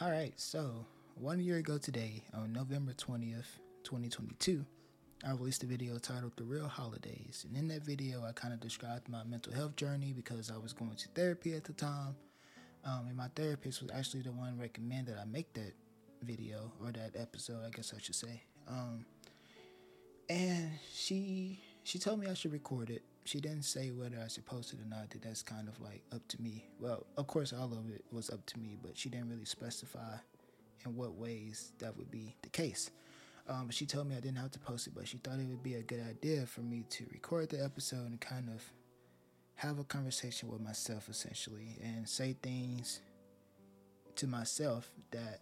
All right, so one year ago today, on November 20th, 2022, I released a video titled The Reel Holidays. And in that video, I kind of described my mental health journey because I was going to therapy at the time. Um, and my therapist was actually the one recommended I make that video or that episode, I guess I should say. Um, and she she told me I should record it. She didn't say whether I should post it or not. That that's kind of like up to me. Well, of course, all of it was up to me, but she didn't really specify in what ways that would be the case. Um, she told me I didn't have to post it, but she thought it would be a good idea for me to record the episode and kind of have a conversation with myself essentially and say things to myself that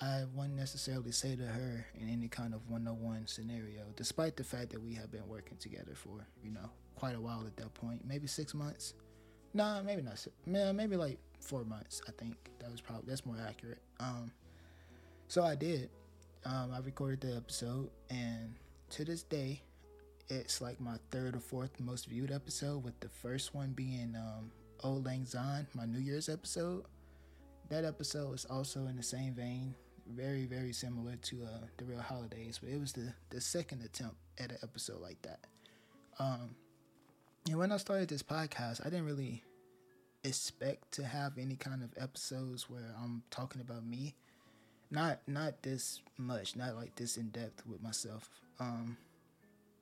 I wouldn't necessarily say to her in any kind of one on one scenario, despite the fact that we have been working together for, you know, quite a while at that point. Maybe six months. Nah, maybe not. Man, maybe like four months. I think that was probably that's more accurate. Um, so I did. Um, I recorded the episode, and to this day, it's like my third or fourth most viewed episode, with the first one being um, Auld Lang Syne, my New Year's episode. That episode is also in the same vein very very similar to uh, the reel holidays but it was the the second attempt at an episode like that um and when i started this podcast i didn't really expect to have any kind of episodes where i'm talking about me. Not not this much not like this in depth with myself. Um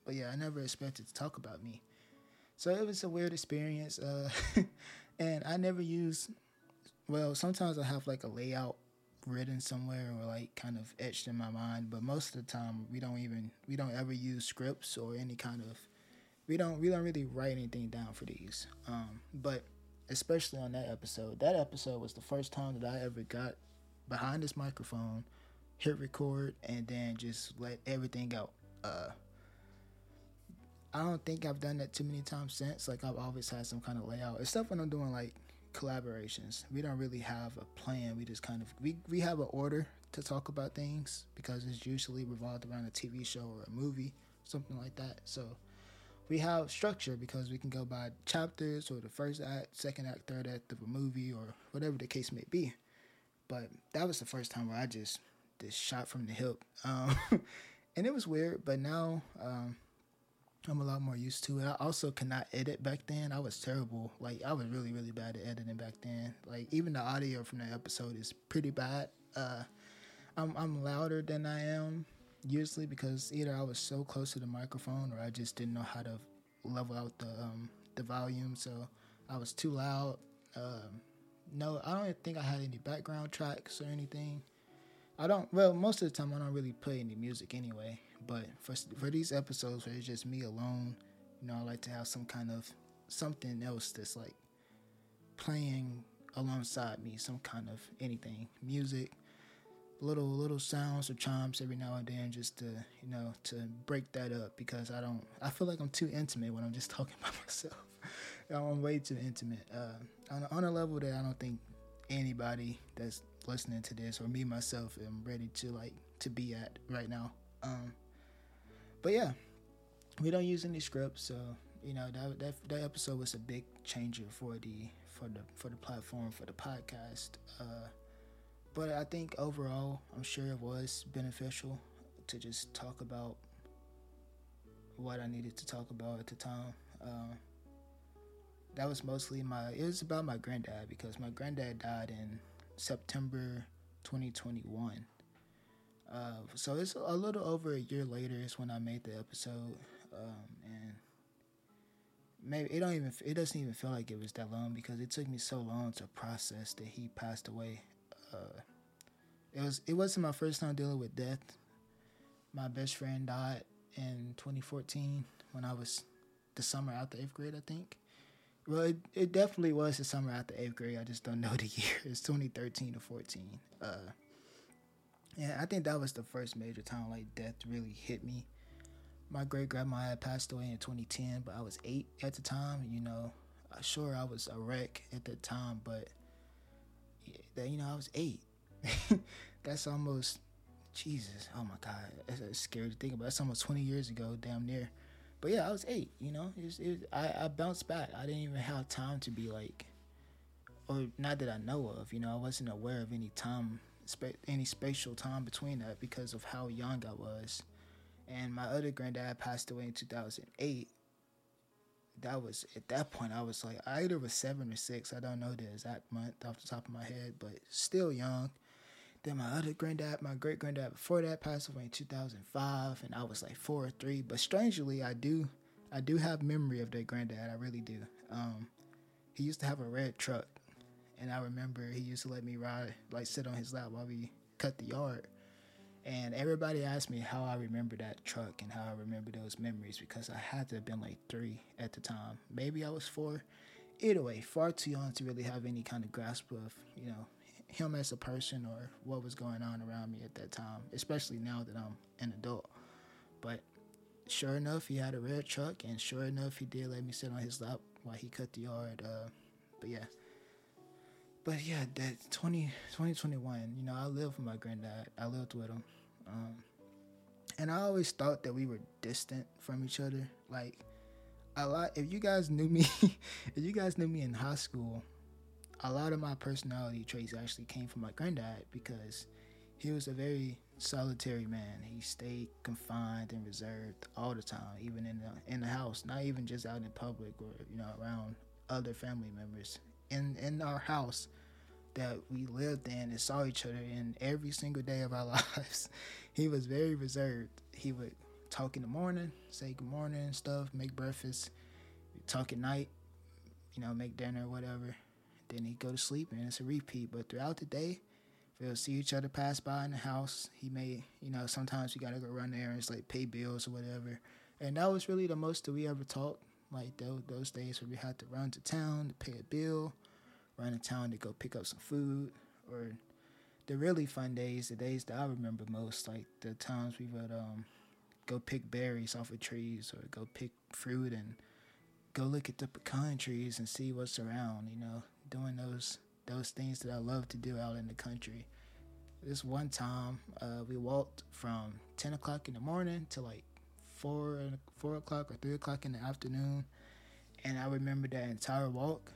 but yeah i never expected to talk about me. So it was a weird experience uh and i never use well sometimes i have like a layout written somewhere or like kind of etched in my mind but most of the time we don't even we don't ever use scripts or any kind of we don't we don't really write anything down for these um, but especially on that episode that episode was the first time that i ever got behind this microphone hit record and then just let everything out uh, i don't think i've done that too many times since like i've always had some kind of layout except when i'm doing like collaborations. We don't really have a plan. We just kind of we, we have an order to talk about things because it's usually revolved around a TV show or a movie, something like that. So we have structure because we can go by chapters or the first act, second act, third act of a movie or whatever the case may be. But that was the first time where I just just shot from the hip, um, and it was weird. But now um, I'm a lot more used to it. I also cannot edit back then. I was terrible. Like I was really, really bad at editing back then. Like even the audio from that episode is pretty bad. Uh, I'm I'm louder than I am usually because either I was so close to the microphone or I just didn't know how to level out the um, the volume. So I was too loud. Um, no, I don't think I had any background tracks or anything. I don't. Well, most of the time I don't really play any music anyway. But for for these episodes where it's just me alone, you know, I like to have some kind of something else that's like playing alongside me, some kind of anything, music, little little sounds or chimes every now and then, just to you know to break that up because I don't. I feel like I'm too intimate when I'm just talking by myself. I'm way too intimate uh, on, on a level that I don't think anybody that's listening to this or me myself am ready to like to be at right now. Um, but yeah, we don't use any scripts, so you know that that that episode was a big changer for the for the for the platform for the podcast. Uh, but I think overall, I'm sure it was beneficial to just talk about what I needed to talk about at the time. Uh, that was mostly my. It was about my granddad because my granddad died in September 2021. Uh, so it's a little over a year later is when I made the episode, um, and maybe it don't even it doesn't even feel like it was that long because it took me so long to process that he passed away. Uh, it was it wasn't my first time dealing with death. My best friend died in 2014 when I was the summer after eighth grade, I think. Well, it, it definitely was the summer after eighth grade. I just don't know the year. It's 2013 or 14. Uh, yeah, I think that was the first major time like death really hit me. My great grandma had passed away in 2010, but I was eight at the time. You know, sure I was a wreck at the time, but yeah, you know I was eight. That's almost Jesus. Oh my God, it's scary to think about. That's almost 20 years ago, damn near. But yeah, I was eight. You know, it was, it was, I I bounced back. I didn't even have time to be like or not that I know of. You know, I wasn't aware of any time, any spatial time between that because of how young I was. And my other granddad passed away in 2008. That was at that point I was like I either was seven or six. I don't know the exact month off the top of my head, but still young. Then my other granddad, my great granddad before that passed away in 2005, and I was like four or three. But strangely, I do, I do have memory of that granddad. I really do. Um, he used to have a red truck, and I remember he used to let me ride, like sit on his lap while we cut the yard. And everybody asked me how I remember that truck and how I remember those memories because I had to have been like three at the time. Maybe I was four. Either way, far too young to really have any kind of grasp of, you know, him as a person or what was going on around me at that time, especially now that I'm an adult. But sure enough, he had a red truck, and sure enough, he did let me sit on his lap while he cut the yard. Uh, but yeah. But yeah, that 20, 2021, you know, I lived with my granddad. I lived with him. Um, and I always thought that we were distant from each other. Like, a lot, if you guys knew me, if you guys knew me in high school, a lot of my personality traits actually came from my granddad because he was a very solitary man. He stayed confined and reserved all the time, even in the in the house, not even just out in public or you know around other family members. In in our house that we lived in and saw each other in every single day of our lives, he was very reserved. He would talk in the morning, say good morning and stuff, make breakfast, talk at night, you know, make dinner, or whatever then he'd go to sleep and it's a repeat. But throughout the day, we'll see each other pass by in the house. He may, you know, sometimes we gotta go run errands, like pay bills or whatever. And that was really the most that we ever talked. Like those those days where we had to run to town to pay a bill, to town to go pick up some food, or the really fun days, the days that I remember most, like the times we would um, go pick berries off of trees or go pick fruit and go look at the pecan trees and see what's around. You know, doing those those things that I love to do out in the country. This one time, uh, we walked from ten o'clock in the morning to like four four o'clock or three o'clock in the afternoon, and I remember that entire walk.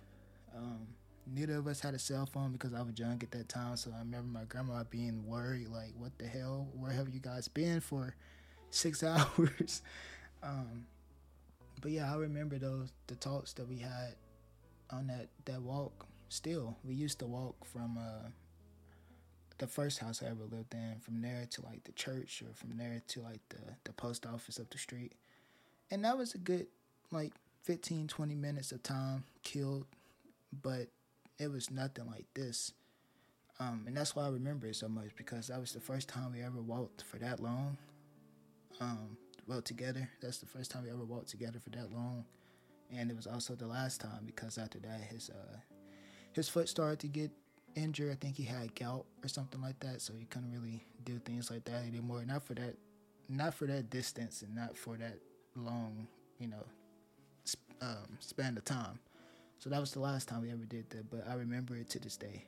Um, neither of us had a cell phone because I was young at that time, so I remember my grandma being worried, like, "What the hell? Where have you guys been for six hours?" um, but yeah, I remember those the talks that we had on that that walk. Still, we used to walk from uh, the first house I ever lived in, from there to like the church, or from there to like the the post office up the street, and that was a good like 15, 20 minutes of time killed, but it was nothing like this. Um, and that's why I remember it so much because that was the first time we ever walked for that long. Um, well, together. That's the first time we ever walked together for that long and it was also the last time because after that his uh his foot started to get injured. I think he had gout or something like that, so he couldn't really do things like that anymore. Not for that, not for that distance, and not for that long, you know, um, span of time. So that was the last time we ever did that, but I remember it to this day.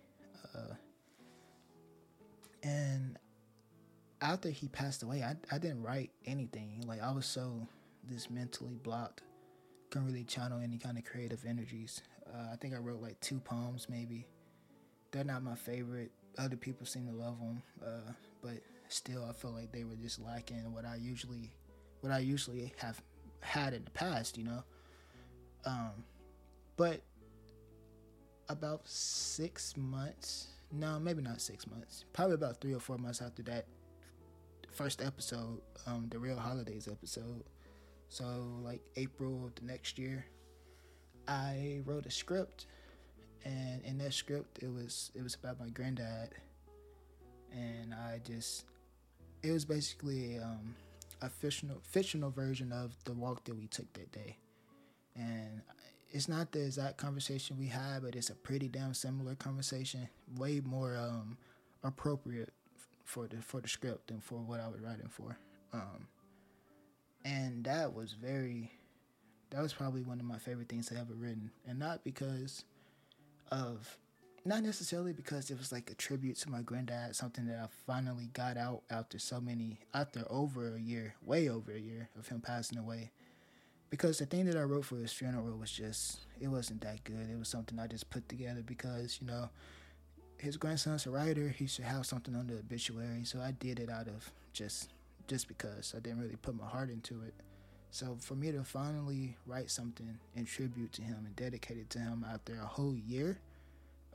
Uh, and after he passed away, I, I didn't write anything. Like I was so this mentally blocked couldn't really channel any kind of creative energies. Uh, I think I wrote like two poems, maybe. They're not my favorite. Other people seem to love them, uh, but still, I feel like they were just lacking what I usually, what I usually have had in the past. You know. Um, but about six months, no, maybe not six months, probably about three or four months after that first episode, um, the Reel Holidays episode, so like April of the next year, I wrote a script, and in that script it was it was about my granddad, and I just it was basically um, a fictional fictional version of the walk that we took that day, and it's not the exact conversation we had, but it's a pretty damn similar conversation, way more um, appropriate for the for the script than for what I was writing for. Um, and that was very that was probably one of my favorite things I ever written. And not because of not necessarily because it was like a tribute to my granddad something that I finally got out after so many after over a year way over a year of him passing away because the thing that I wrote for his funeral was just it wasn't that good. It was something I just put together because you know his grandson's a writer. He should have something on the obituary, so I did it out of just just because I didn't really put my heart into it. So for me to finally write something in tribute to him and dedicate it to him after a whole year,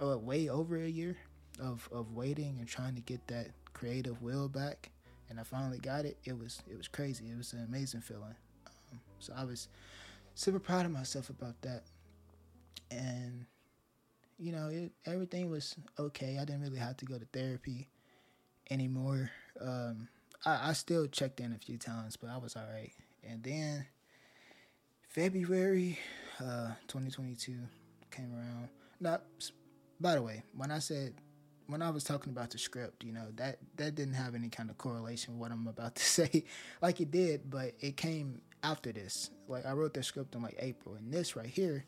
or way over a year of of waiting and trying to get that creative will back, and I finally got it. It was it was crazy. It was an amazing feeling. So I was super proud of myself about that, and you know it, everything was okay. I didn't really have to go to therapy anymore. Um, I, I still checked in a few times, but I was all right. And then February uh, 2022 came around. Not by the way, when I said when I was talking about the script, you know, that that didn't have any kind of correlation with what I'm about to say. like it did, but it came after this. Like I wrote the script in like April, and this right here,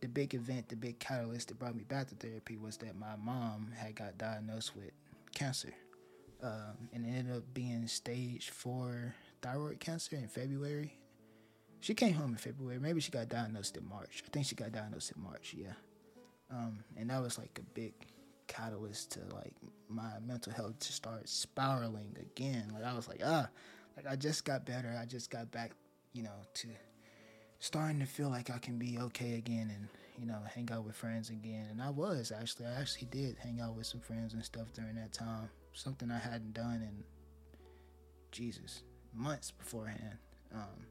the big event, the big catalyst that brought me back to therapy was that my mom had got diagnosed with cancer, um, and it ended up being stage four thyroid cancer in February. She came home in February. Maybe she got diagnosed in March. I think she got diagnosed in March. Yeah, um, and that was like a big catalyst to like my mental health to start spiraling again. Like I was like, ah, like I just got better. I just got back, you know, to starting to feel like I can be okay again and you know hang out with friends again. And I was actually, I actually did hang out with some friends and stuff during that time. Something I hadn't done in Jesus months beforehand. Um,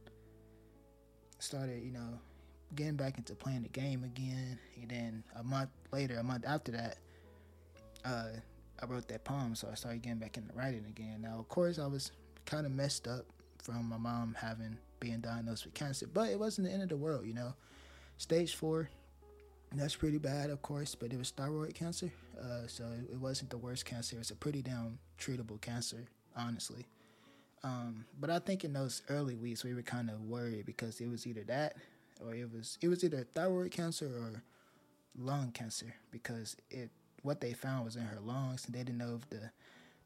started, you know, getting back into playing the game again. And then a month later, a month after that, uh, I wrote that poem, so I started getting back into writing again. Now, of course, I was kind of messed up from my mom having being diagnosed with cancer, but it wasn't the end of the world, you know. Stage four, that's pretty bad, of course, but it was thyroid cancer, uh, so it wasn't the worst cancer. It's a pretty damn treatable cancer, honestly. Um, but I think in those early weeks we were kind of worried because it was either that or it was it was either thyroid cancer or lung cancer because it what they found was in her lungs, and they didn't know if the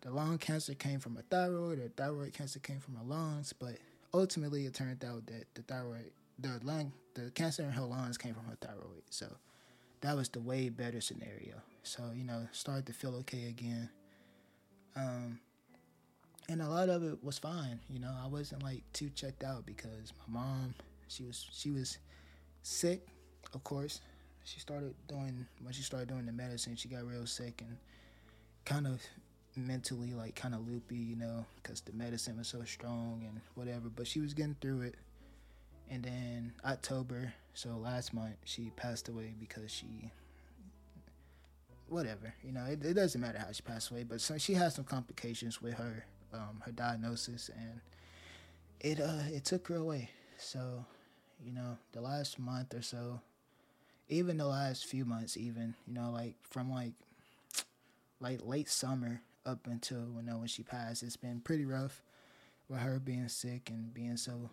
the lung cancer came from a thyroid or thyroid cancer came from her lungs. But ultimately, it turned out that the thyroid, the lung, the cancer in her lungs came from her thyroid. So that was the way better scenario. So you know, started to feel okay again. Um, and a lot of it was fine. You know, I wasn't like too checked out because my mom, she was she was sick, of course, she started doing when she started doing the medicine, she got real sick and kind of mentally like kind of loopy, you know, because the medicine was so strong and whatever. But she was getting through it. And then October, so last month, she passed away because she, whatever, you know, it, it doesn't matter how she passed away, but so she had some complications with her, um, her diagnosis, and it uh it took her away. So, you know, the last month or so, even the last few months, even you know, like from like like late summer up until you know when she passed, it's been pretty rough with her being sick and being so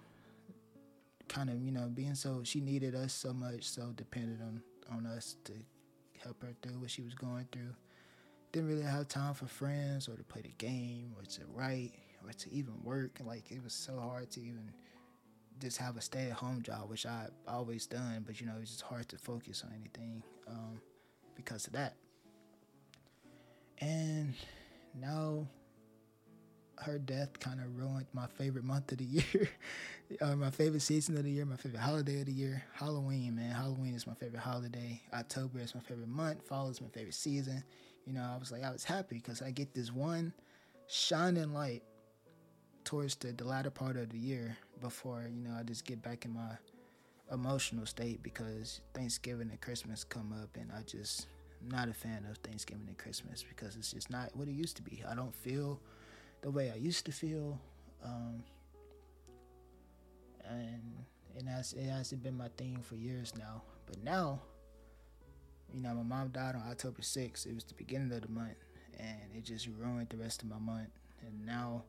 kind of you know being so she needed us so much, so dependent on on us to help her through what she was going through. Didn't really have time for friends or to play the game or to write or to even work. Like it was so hard to even just have a stay at home job, which I always done, but you know it's just hard to focus on anything um, because of that. And now her death kind of ruined my favorite month of the year, uh, my favorite season of the year, my favorite holiday of the year, Halloween. Man, Halloween is my favorite holiday. October is my favorite month. Fall is my favorite season. You know, I was like, I was happy because I get this one shining light towards the, the latter part of the year before you know I just get back in my emotional state because Thanksgiving and Christmas come up and I just not a fan of Thanksgiving and Christmas because it's just not what it used to be. I don't feel the way I used to feel, um, and and that's it hasn't been my thing for years now. But now, you know, my mom died on October 6th. It was the beginning of the month, and it just ruined the rest of my month. And now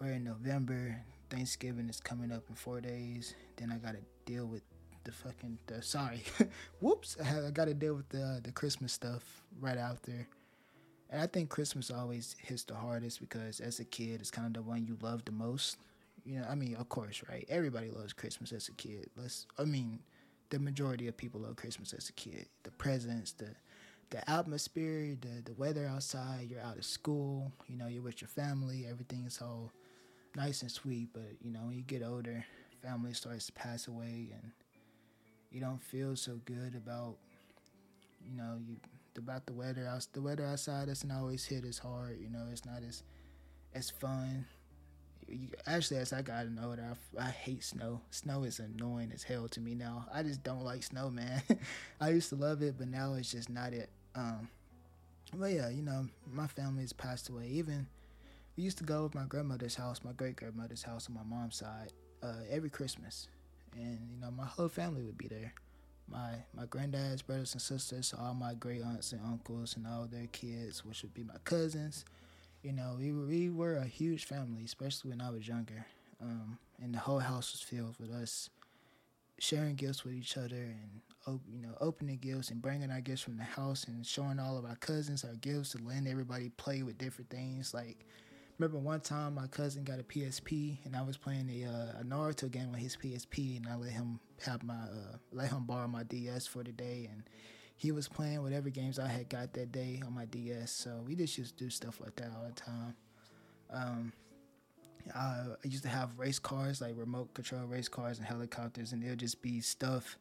we're in November. Thanksgiving is coming up in four days. Then I gotta deal with the fucking the, sorry, whoops. I, I gotta deal with the the Christmas stuff right after. And I think Christmas always hits the hardest because as a kid, it's kind of the one you love the most. You know, I mean, of course, right? Everybody loves Christmas as a kid. Let's, I mean, the majority of people love Christmas as a kid. The presents, the the atmosphere, the the weather outside. You're out of school. You know, you're with your family. Everything is all nice and sweet. But you know, when you get older, family starts to pass away, and you don't feel so good about you know you about the weather out the weather outside doesn't always hit as hard you know it's not as as fun. You, actually as i got older I, I hate snow. Snow is annoying as hell to me now. I just don't like snow man. I used to love it but now it's just not it. Um but yeah you know my family has passed away. Even we used to go with my grandmother's house my great grandmother's house on my mom's side uh, every christmas and you know my whole family would be there my my granddad's brothers and sisters, all my great aunts and uncles and all their kids, which would be my cousins. You know, we were, we were a huge family, especially when I was younger. Um, and the whole house was filled with us sharing gifts with each other and you know opening gifts and bringing our gifts from the house and showing all of our cousins our gifts and letting everybody play with different things like remember one time my cousin got a PSP and I was playing a, uh, a Naruto game on his PSP and I let him have my uh, let him borrow my DS for the day and he was playing whatever games I had got that day on my DS. So we just used to do stuff like that all the time. Um, I, used to have race cars like remote control race cars and helicopters and there'll just be stuff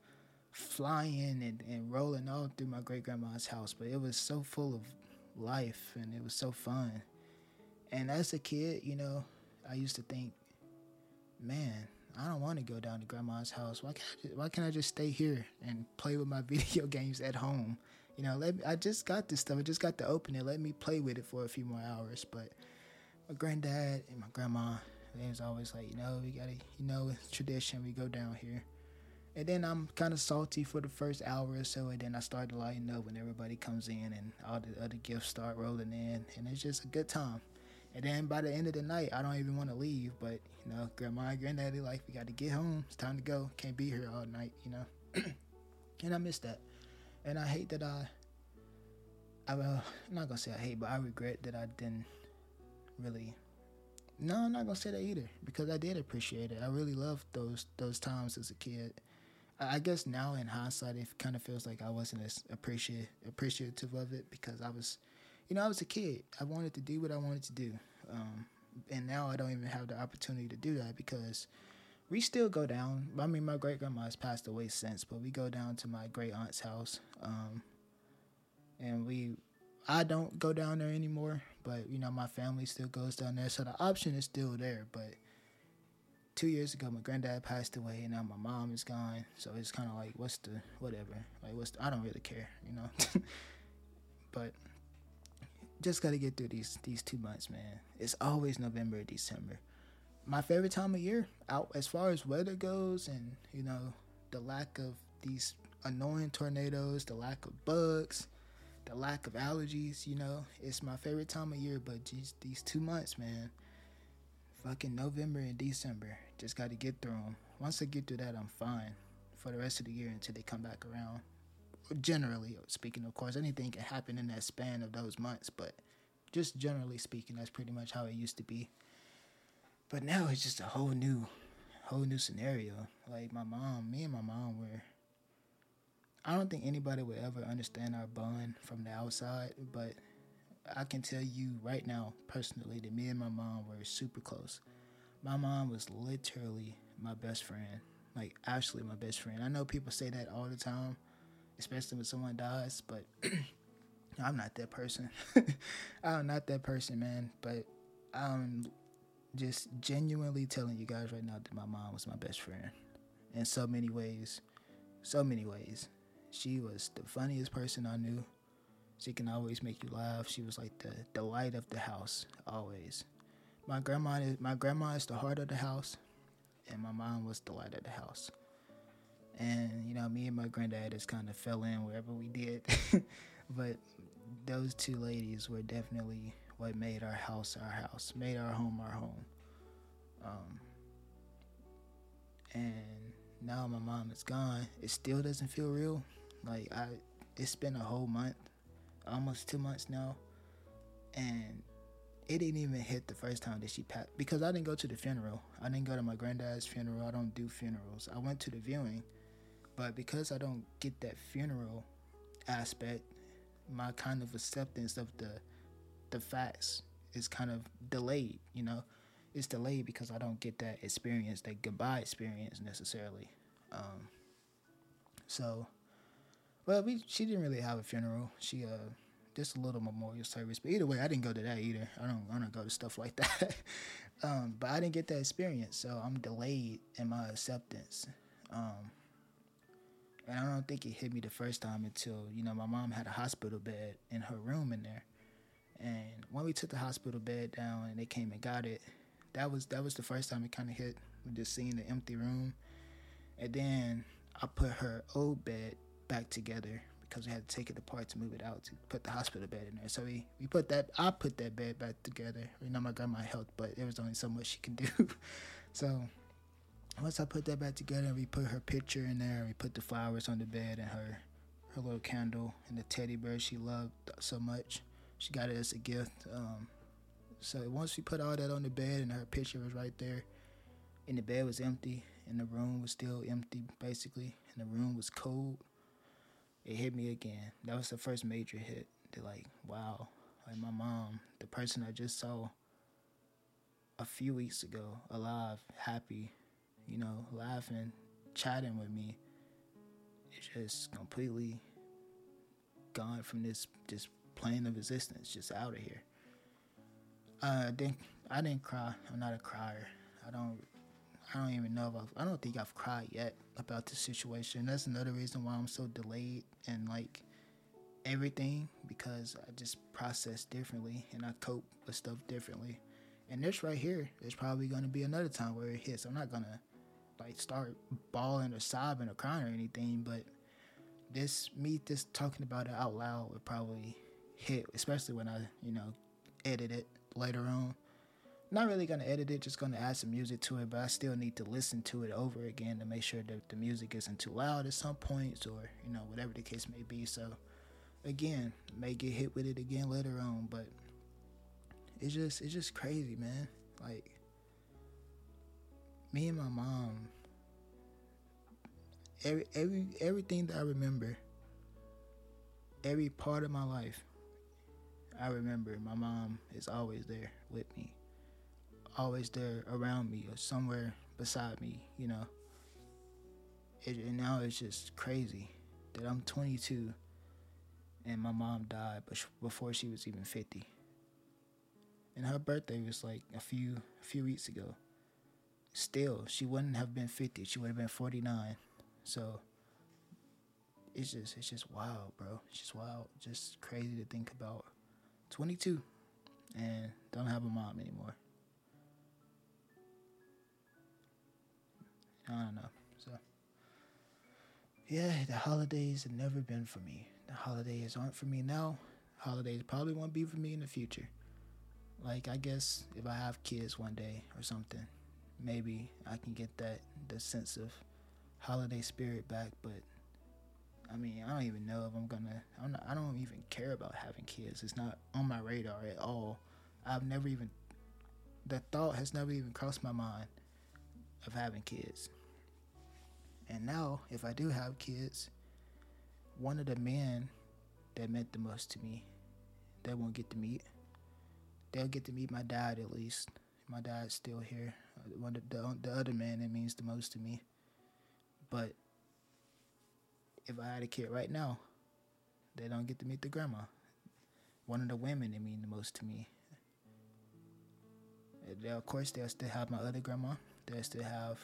flying and, and rolling all through my great grandma's house. But it was so full of life and it was so fun and as a kid, you know, I used to think, man, I don't want to go down to grandma's house. Why can't I just, why can't I just stay here and play with my video games at home? You know, let me, I just got this stuff. I just got to open it. Let me play with it for a few more hours. But my granddad and my grandma, they was always like, you know, we gotta, you know, it's tradition. We go down here. And then I'm kind of salty for the first hour or so, and then I start to lighten up when everybody comes in and all the other gifts start rolling in, and it's just a good time. And then by the end of the night, I don't even want to leave. But you know, grandma and granddaddy like we got to get home. It's time to go. Can't be here all night. You know, and I miss that. And I hate that I. I well, I'm not gonna say I hate, but I regret that I didn't really. No, I'm not gonna say that either because I did appreciate it. I really loved those those times as a kid. I guess now in hindsight, it kind of feels like I wasn't as appreciative appreciative of it because I was you know, I was a kid. I wanted to do what I wanted to do. Um, and now I don't even have the opportunity to do that because we still go down. I mean, my great grandma has passed away since, but we go down to my great aunt's house. Um, and we, I don't go down there anymore, but you know, my family still goes down there. So the option is still there. But two years ago, my granddad passed away, and now my mom is gone. So it's kind of like, what's the, whatever. Like, what's the, I don't really care, you know? but just got to get through these these two months, man. It's always November, December. My favorite time of year, out as far as weather goes, and you know the lack of these annoying tornadoes, the lack of bugs, the lack of allergies. You know, it's my favorite time of year. But geez, these two months, man, fucking November and December, just got to get through them. Once I get through that, I'm fine for the rest of the year until they come back around generally speaking, of course, anything can happen in that span of those months, but just generally speaking, that's pretty much how it used to be. But now it's just a whole new, whole new scenario. Like my mom, me and my mom were. I don't think anybody would ever understand our bond from the outside, but I can tell you right now, personally, that me and my mom were super close. My mom was literally my best friend, like actually my best friend. I know people say that all the time, especially when someone dies. But I'm not that person. I'm not that person, man. But I'm just genuinely telling you guys right now that my mom was my best friend in so many ways. So many ways. She was the funniest person I knew. She can always make you laugh. She was like the delight of the house, always. My grandma is my grandma is the heart of the house, and my mom was the light of the house and you know me and my granddad just kind of fell in wherever we did but those two ladies were definitely what made our house our house made our home our home um, and now my mom is gone it still doesn't feel real like i it's been a whole month almost two months now and it didn't even hit the first time that she passed because I didn't go to the funeral. I didn't go to my granddad's funeral. I don't do funerals. I went to the viewing, but because I don't get that funeral aspect, my kind of acceptance of the the facts is kind of delayed. You know, it's delayed because I don't get that experience, that goodbye experience necessarily. Um, so, well, we she didn't really have a funeral. She uh just a little memorial service. But either way, I didn't go to that either. I don't I don't go to stuff like that. um, but I didn't get that experience, so I'm delayed in my acceptance. Um, and I don't think it hit me the first time until you know my mom had a hospital bed in her room in there, and when we took the hospital bed down and they came and got it, that was that was the first time it kind of hit with just seeing the empty room, and then I put her old bed back together because we had to take it apart to move it out to put the hospital bed in there. So we, we put that I put that bed back together. You know my grandma helped, but there was only so much she could do. so once I put that back together, we put her picture in there. We put the flowers on the bed and her her little candle and the teddy bear she loved so much. She got it as a gift. Um, so once we put all that on the bed and her picture was right there, and the bed was empty and the room was still empty basically, and the room was cold it hit me again. That was the first major hit. They're like, wow, like my mom, the person I just saw a few weeks ago, alive, happy, you know, laughing, chatting with me, it's just completely gone from this this plane of existence, just out of here. Uh, I didn't I didn't cry. I'm not a crier. I don't I don't even know if I've, I don't think I've cried yet about this situation. That's another reason why I'm so delayed and like everything because I just process differently and I cope with stuff differently. And this right here is probably gonna be another time where it hits. I'm not gonna like start bawling or sobbing or crying or anything, but this me just talking about it out loud would probably hit, especially when I you know edit it later on not really gonna edit it, just gonna add some music to it, but I still need to listen to it over again to make sure that the music isn't too loud at some points or, you know, whatever the case may be. So again, may get hit with it again later on, but it's just it's just crazy, man. Like me and my mom every every everything that I remember, every part of my life, I remember my mom is always there with me always there around me or somewhere beside me, you know. It, and now it's just crazy that I'm 22 and my mom died before she was even 50. And her birthday was like a few a few weeks ago. Still, she wouldn't have been 50. She would have been 49. So it's just it's just wild, bro. It's just wild. Just crazy to think about. 22 and don't have a mom anymore. I don't know. So, yeah, the holidays have never been for me. The holidays aren't for me now. Holidays probably won't be for me in the future. Like, I guess if I have kids one day or something, maybe I can get that the sense of holiday spirit back. But I mean, I don't even know if I'm gonna. I'm not, I don't even care about having kids. It's not on my radar at all. I've never even. The thought has never even crossed my mind of having kids. And now, if I do have kids, one of the men that meant the most to me, they won't get to meet. They'll get to meet my dad at least. My dad's still here. One of the the other man that means the most to me. But if I had a kid right now, they don't get to meet the grandma. One of the women that mean the most to me. They, of course, they'll still have my other grandma. They'll still have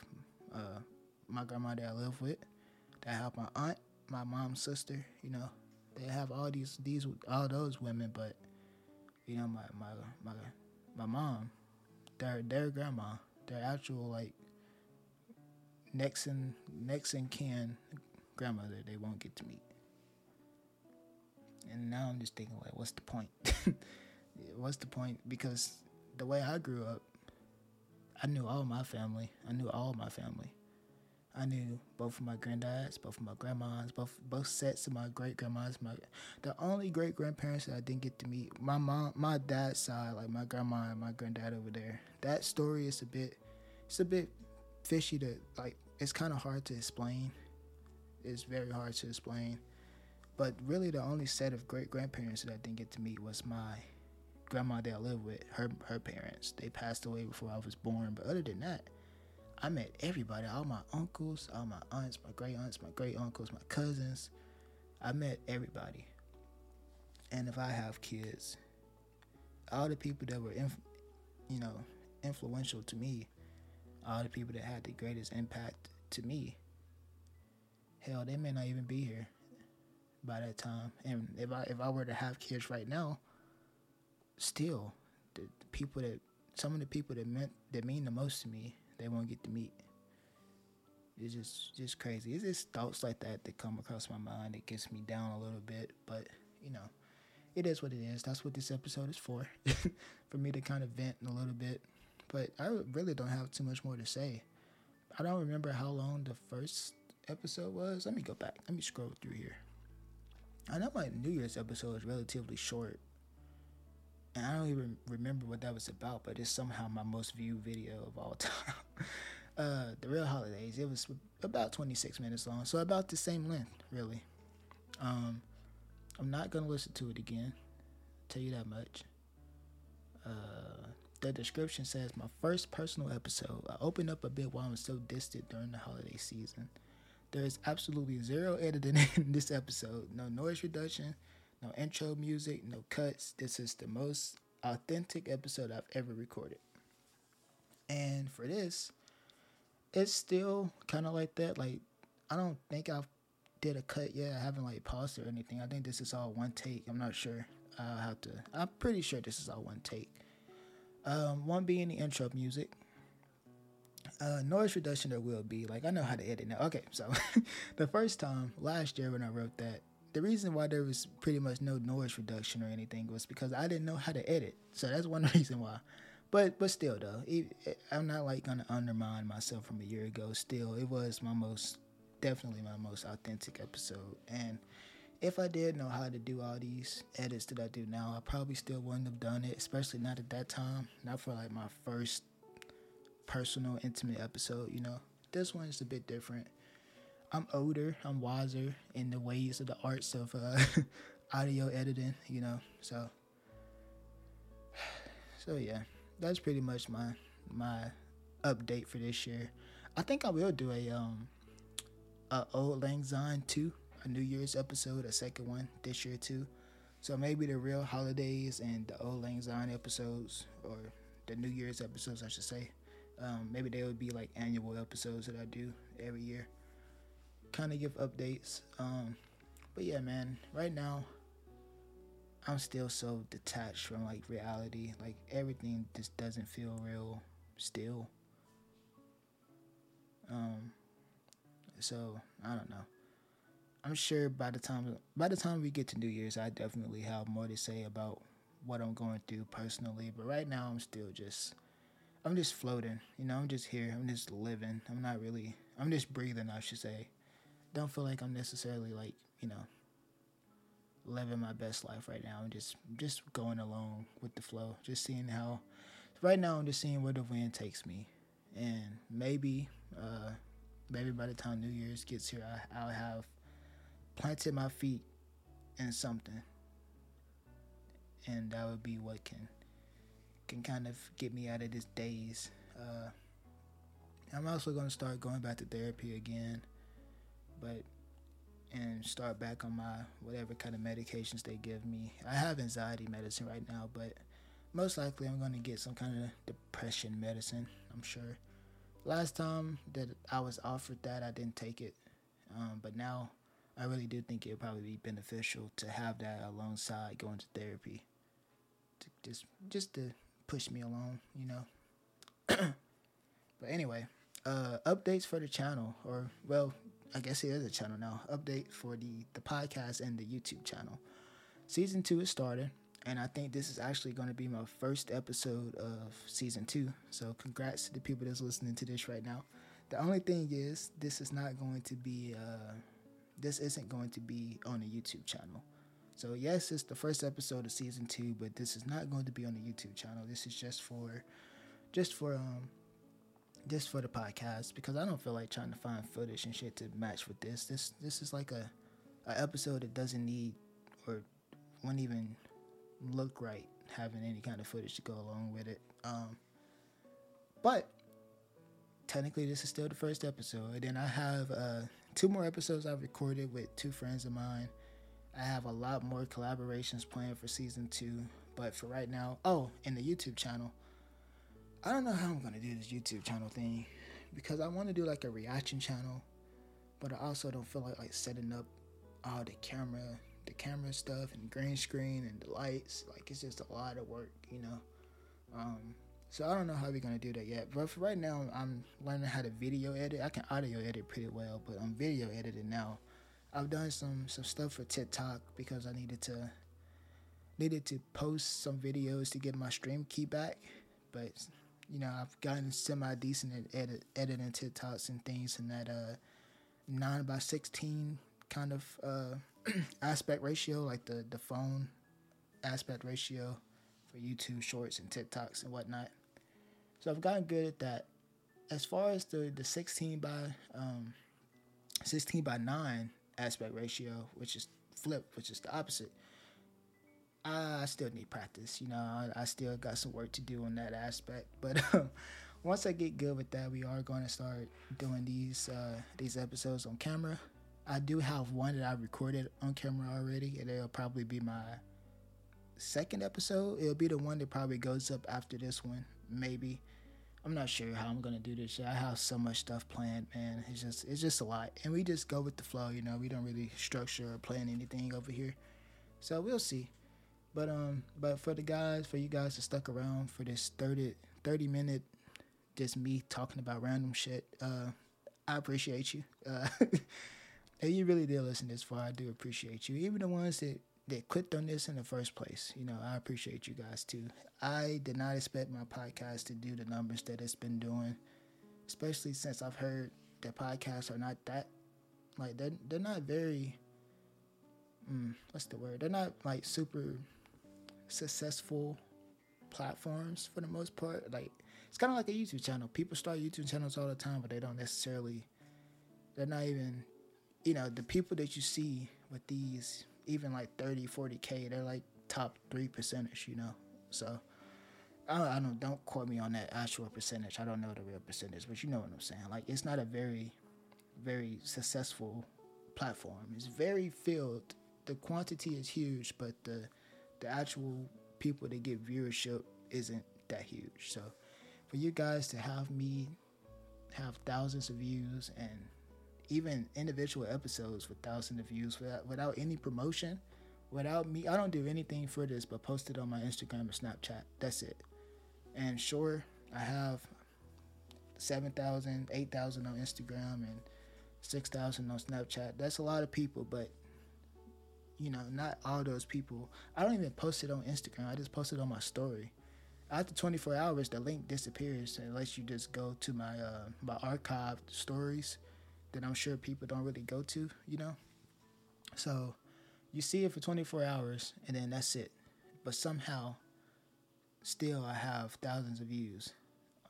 uh, my grandma that I live with. They have my aunt, my mom's sister. You know, they have all these these all those women, but you know, my my my my mom, their their grandma, their actual like next and next and kin grandmother, they won't get to meet. And now I'm just thinking, like, what's the point? what's the point? Because the way I grew up, I knew all my family. I knew all my family. I knew both of my granddads, both of my grandmas, both both sets of my great grandmas. My the only great grandparents that I didn't get to meet, my mom, my dad's side, like my grandma and my granddad over there. That story is a bit, it's a bit fishy to like. It's kind of hard to explain. It's very hard to explain. But really, the only set of great grandparents that I didn't get to meet was my grandma that I lived with. Her her parents. They passed away before I was born. But other than that I met everybody, all my uncles, all my aunts, my great aunts, my great uncles, my cousins. I met everybody. And if I have kids, all the people that were, inf- you know, influential to me, all the people that had the greatest impact to me, hell, they may not even be here by that time. And if I if I were to have kids right now, still, the, the people that some of the people that meant that mean the most to me they won't get to meet. It's just just crazy. It's just thoughts like that that come across my mind It gets me down a little bit. But you know, it is what it is. That's what this episode is for, for me to kind of vent a little bit. But I really don't have too much more to say. I don't remember how long the first episode was. Let me go back. Let me scroll through here. I know my New Year's episode is relatively short. And I don't even remember what that was about, but it's somehow my most viewed video of all time. uh, the reel holidays. It was about 26 minutes long, so about the same length, really. Um, I'm not gonna listen to it again. Tell you that much. Uh, the description says my first personal episode. I opened up a bit while I'm so distant during the holiday season. There is absolutely zero editing in this episode. No noise reduction, no intro music, no cuts. This is the most authentic episode I've ever recorded. And for this, it's still kind of like that. Like, I don't think I've did a cut yet. I haven't like paused or anything. I think this is all one take. I'm not sure. I'll have to. I'm pretty sure this is all one take. Um, one being the intro music. Uh, noise reduction there will be. Like I know how to edit now. Okay, so the first time last year when I wrote that, the reason why there was pretty much no noise reduction or anything was because I didn't know how to edit. So that's one reason why. But but still though, it, I'm not like gonna undermine myself from a year ago. Still, it was my most definitely my most authentic episode. And if I did know how to do all these edits that I do now, I probably still wouldn't have done it, especially not at that time. Not for like my first personal, intimate episode, you know. This one is a bit different. I'm older, I'm wiser in the ways of the arts of uh, audio editing, you know. So, so yeah, that's pretty much my my update for this year. I think I will do a um a Auld Lang Syne two, a New Year's episode, a second one this year too. So maybe the reel holidays and the Auld Lang Syne episodes, or the New Year's episodes, I should say. Um, maybe they would be like annual episodes that I do every year kind of give updates. Um, but yeah, man, right now I'm still so detached from like reality. Like everything just doesn't feel real still. Um, so I don't know. I'm sure by the time by the time we get to New Year's, I definitely have more to say about what I'm going through personally. But right now, I'm still just I'm just floating. You know, I'm just here. I'm just living. I'm not really. I'm just breathing. I should say don't feel like I'm necessarily like you know living my best life right now. I'm just just going along with the flow, just seeing how. Right now, I'm just seeing where the wind takes me, and maybe, uh, maybe by the time New Year's gets here, I, I'll have planted my feet in something, and that would be what can can kind of get me out of this daze. Uh, I'm also going to start going back to therapy again but and start back on my whatever kind of medications they give me. I have anxiety medicine right now, but most likely I'm going to get some kind of depression medicine, I'm sure. Last time that I was offered that, I didn't take it. Um, but now I really do think it would probably be beneficial to have that alongside going to therapy. To just just to push me along, you know. but anyway, uh, updates for the channel, or well, I guess it is a channel now. Update for the the podcast and the YouTube channel. Season two is started, and I think this is actually going to be my first episode of season two. So congrats to the people that's listening to this right now. The only thing is, this is not going to be. Uh, this isn't going to be on the YouTube channel. So yes, it's the first episode of season two, but this is not going to be on the YouTube channel. This is just for, just for um, just for the podcast because I don't feel like trying to find footage and shit to match with this. This this is like a, a episode that doesn't need or won't even look right having any kind of footage to go along with it. Um, but technically, this is still the first episode, and then I have uh, two more episodes I've recorded with two friends of mine. I have a lot more collaborations planned for season two, but for right now, oh, and the YouTube channel. I don't know how I'm gonna do this YouTube channel thing because I want to do like a reaction channel, but I also don't feel like like setting up all the camera, the camera stuff and green screen and the lights. Like it's just a lot of work, you know. Um, so I don't know how we're gonna do that yet. But for right now, I'm learning how to video edit. I can audio edit pretty well, but I'm video editing now. I've done some some stuff for TikTok because I needed to needed to post some videos to get my stream key back, but you know, I've gotten semi decent at edit, editing TikToks and things in that uh, 9 by 16 kind of uh, aspect ratio, like the, the phone aspect ratio for YouTube shorts and TikToks and whatnot. So I've gotten good at that. As far as the, the 16 by um, 16 by 9 aspect ratio, which is flip, which is the opposite, I still need practice. You know, I, I, still got some work to do on that aspect. But um, once I get good with that, we are going to start doing these uh, these episodes on camera. I do have one that I recorded on camera already, and it'll probably be my second episode. It'll be the one that probably goes up after this one, maybe. I'm not sure how I'm gonna do this. I have so much stuff planned, man. It's just it's just a lot, and we just go with the flow. You know, we don't really structure or plan anything over here, so we'll see. But um, but for the guys, for you guys to stuck around for this 30, 30 minute, just me talking about random shit, uh, I appreciate you. Uh, and you really did listen this far. I do appreciate you. Even the ones that that clicked on this in the first place, you know, I appreciate you guys too. I did not expect my podcast to do the numbers that it's been doing, especially since I've heard that podcasts are not that like they're they're not very. Mm, what's the word? They're not like super successful platforms for the most part. Like it's kind of like a YouTube channel. People start YouTube channels all the time, but they don't necessarily. They're not even, you know, the people that you see with these, even like 30, 40k, they're like top three percentage, you know. So I don't, I don't don't quote me on that actual percentage. I don't know the real percentage, but you know what I'm saying. Like it's not a very, very successful platform. It's very filled. The quantity is huge, but the the actual people that get viewership isn't that huge. So for you guys to have me have thousands of views and even individual episodes with thousands of views without, without any promotion, without me, I don't do anything for this but post it on my Instagram or Snapchat. That's it. And sure, I have 7,000, 8,000 on Instagram and 6,000 on Snapchat. That's a lot of people, but you know, not all those people. I don't even post it on Instagram. I just post it on my story. After 24 hours, the link disappears unless you just go to my uh, my archived stories that I'm sure people don't really go to. You know, so you see it for 24 hours and then that's it. But somehow, still, I have thousands of views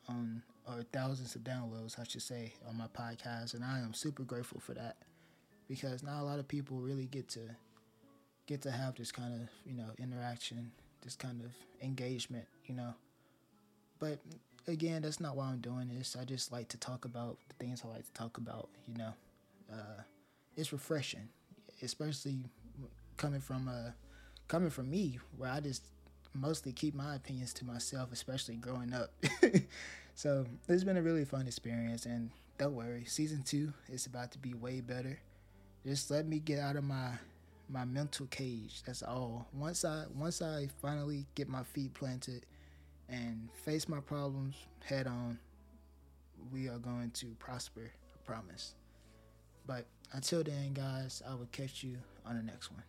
on or thousands of downloads, I should say, on my podcast, and I am super grateful for that because not a lot of people really get to get to have this kind of you know interaction, this kind of engagement, you know. But again, that's not why I'm doing this. I just like to talk about the things I like to talk about. You know, uh, it's refreshing, especially coming from uh, coming from me, where I just mostly keep my opinions to myself, especially growing up. so it's been a really fun experience, and don't worry, season two is about to be way better. Just let me get out of my my mental cage. That's all. Once I once I finally get my feet planted and face my problems head on, we are going to prosper. I promise. But until then, guys, I will catch you on the next one.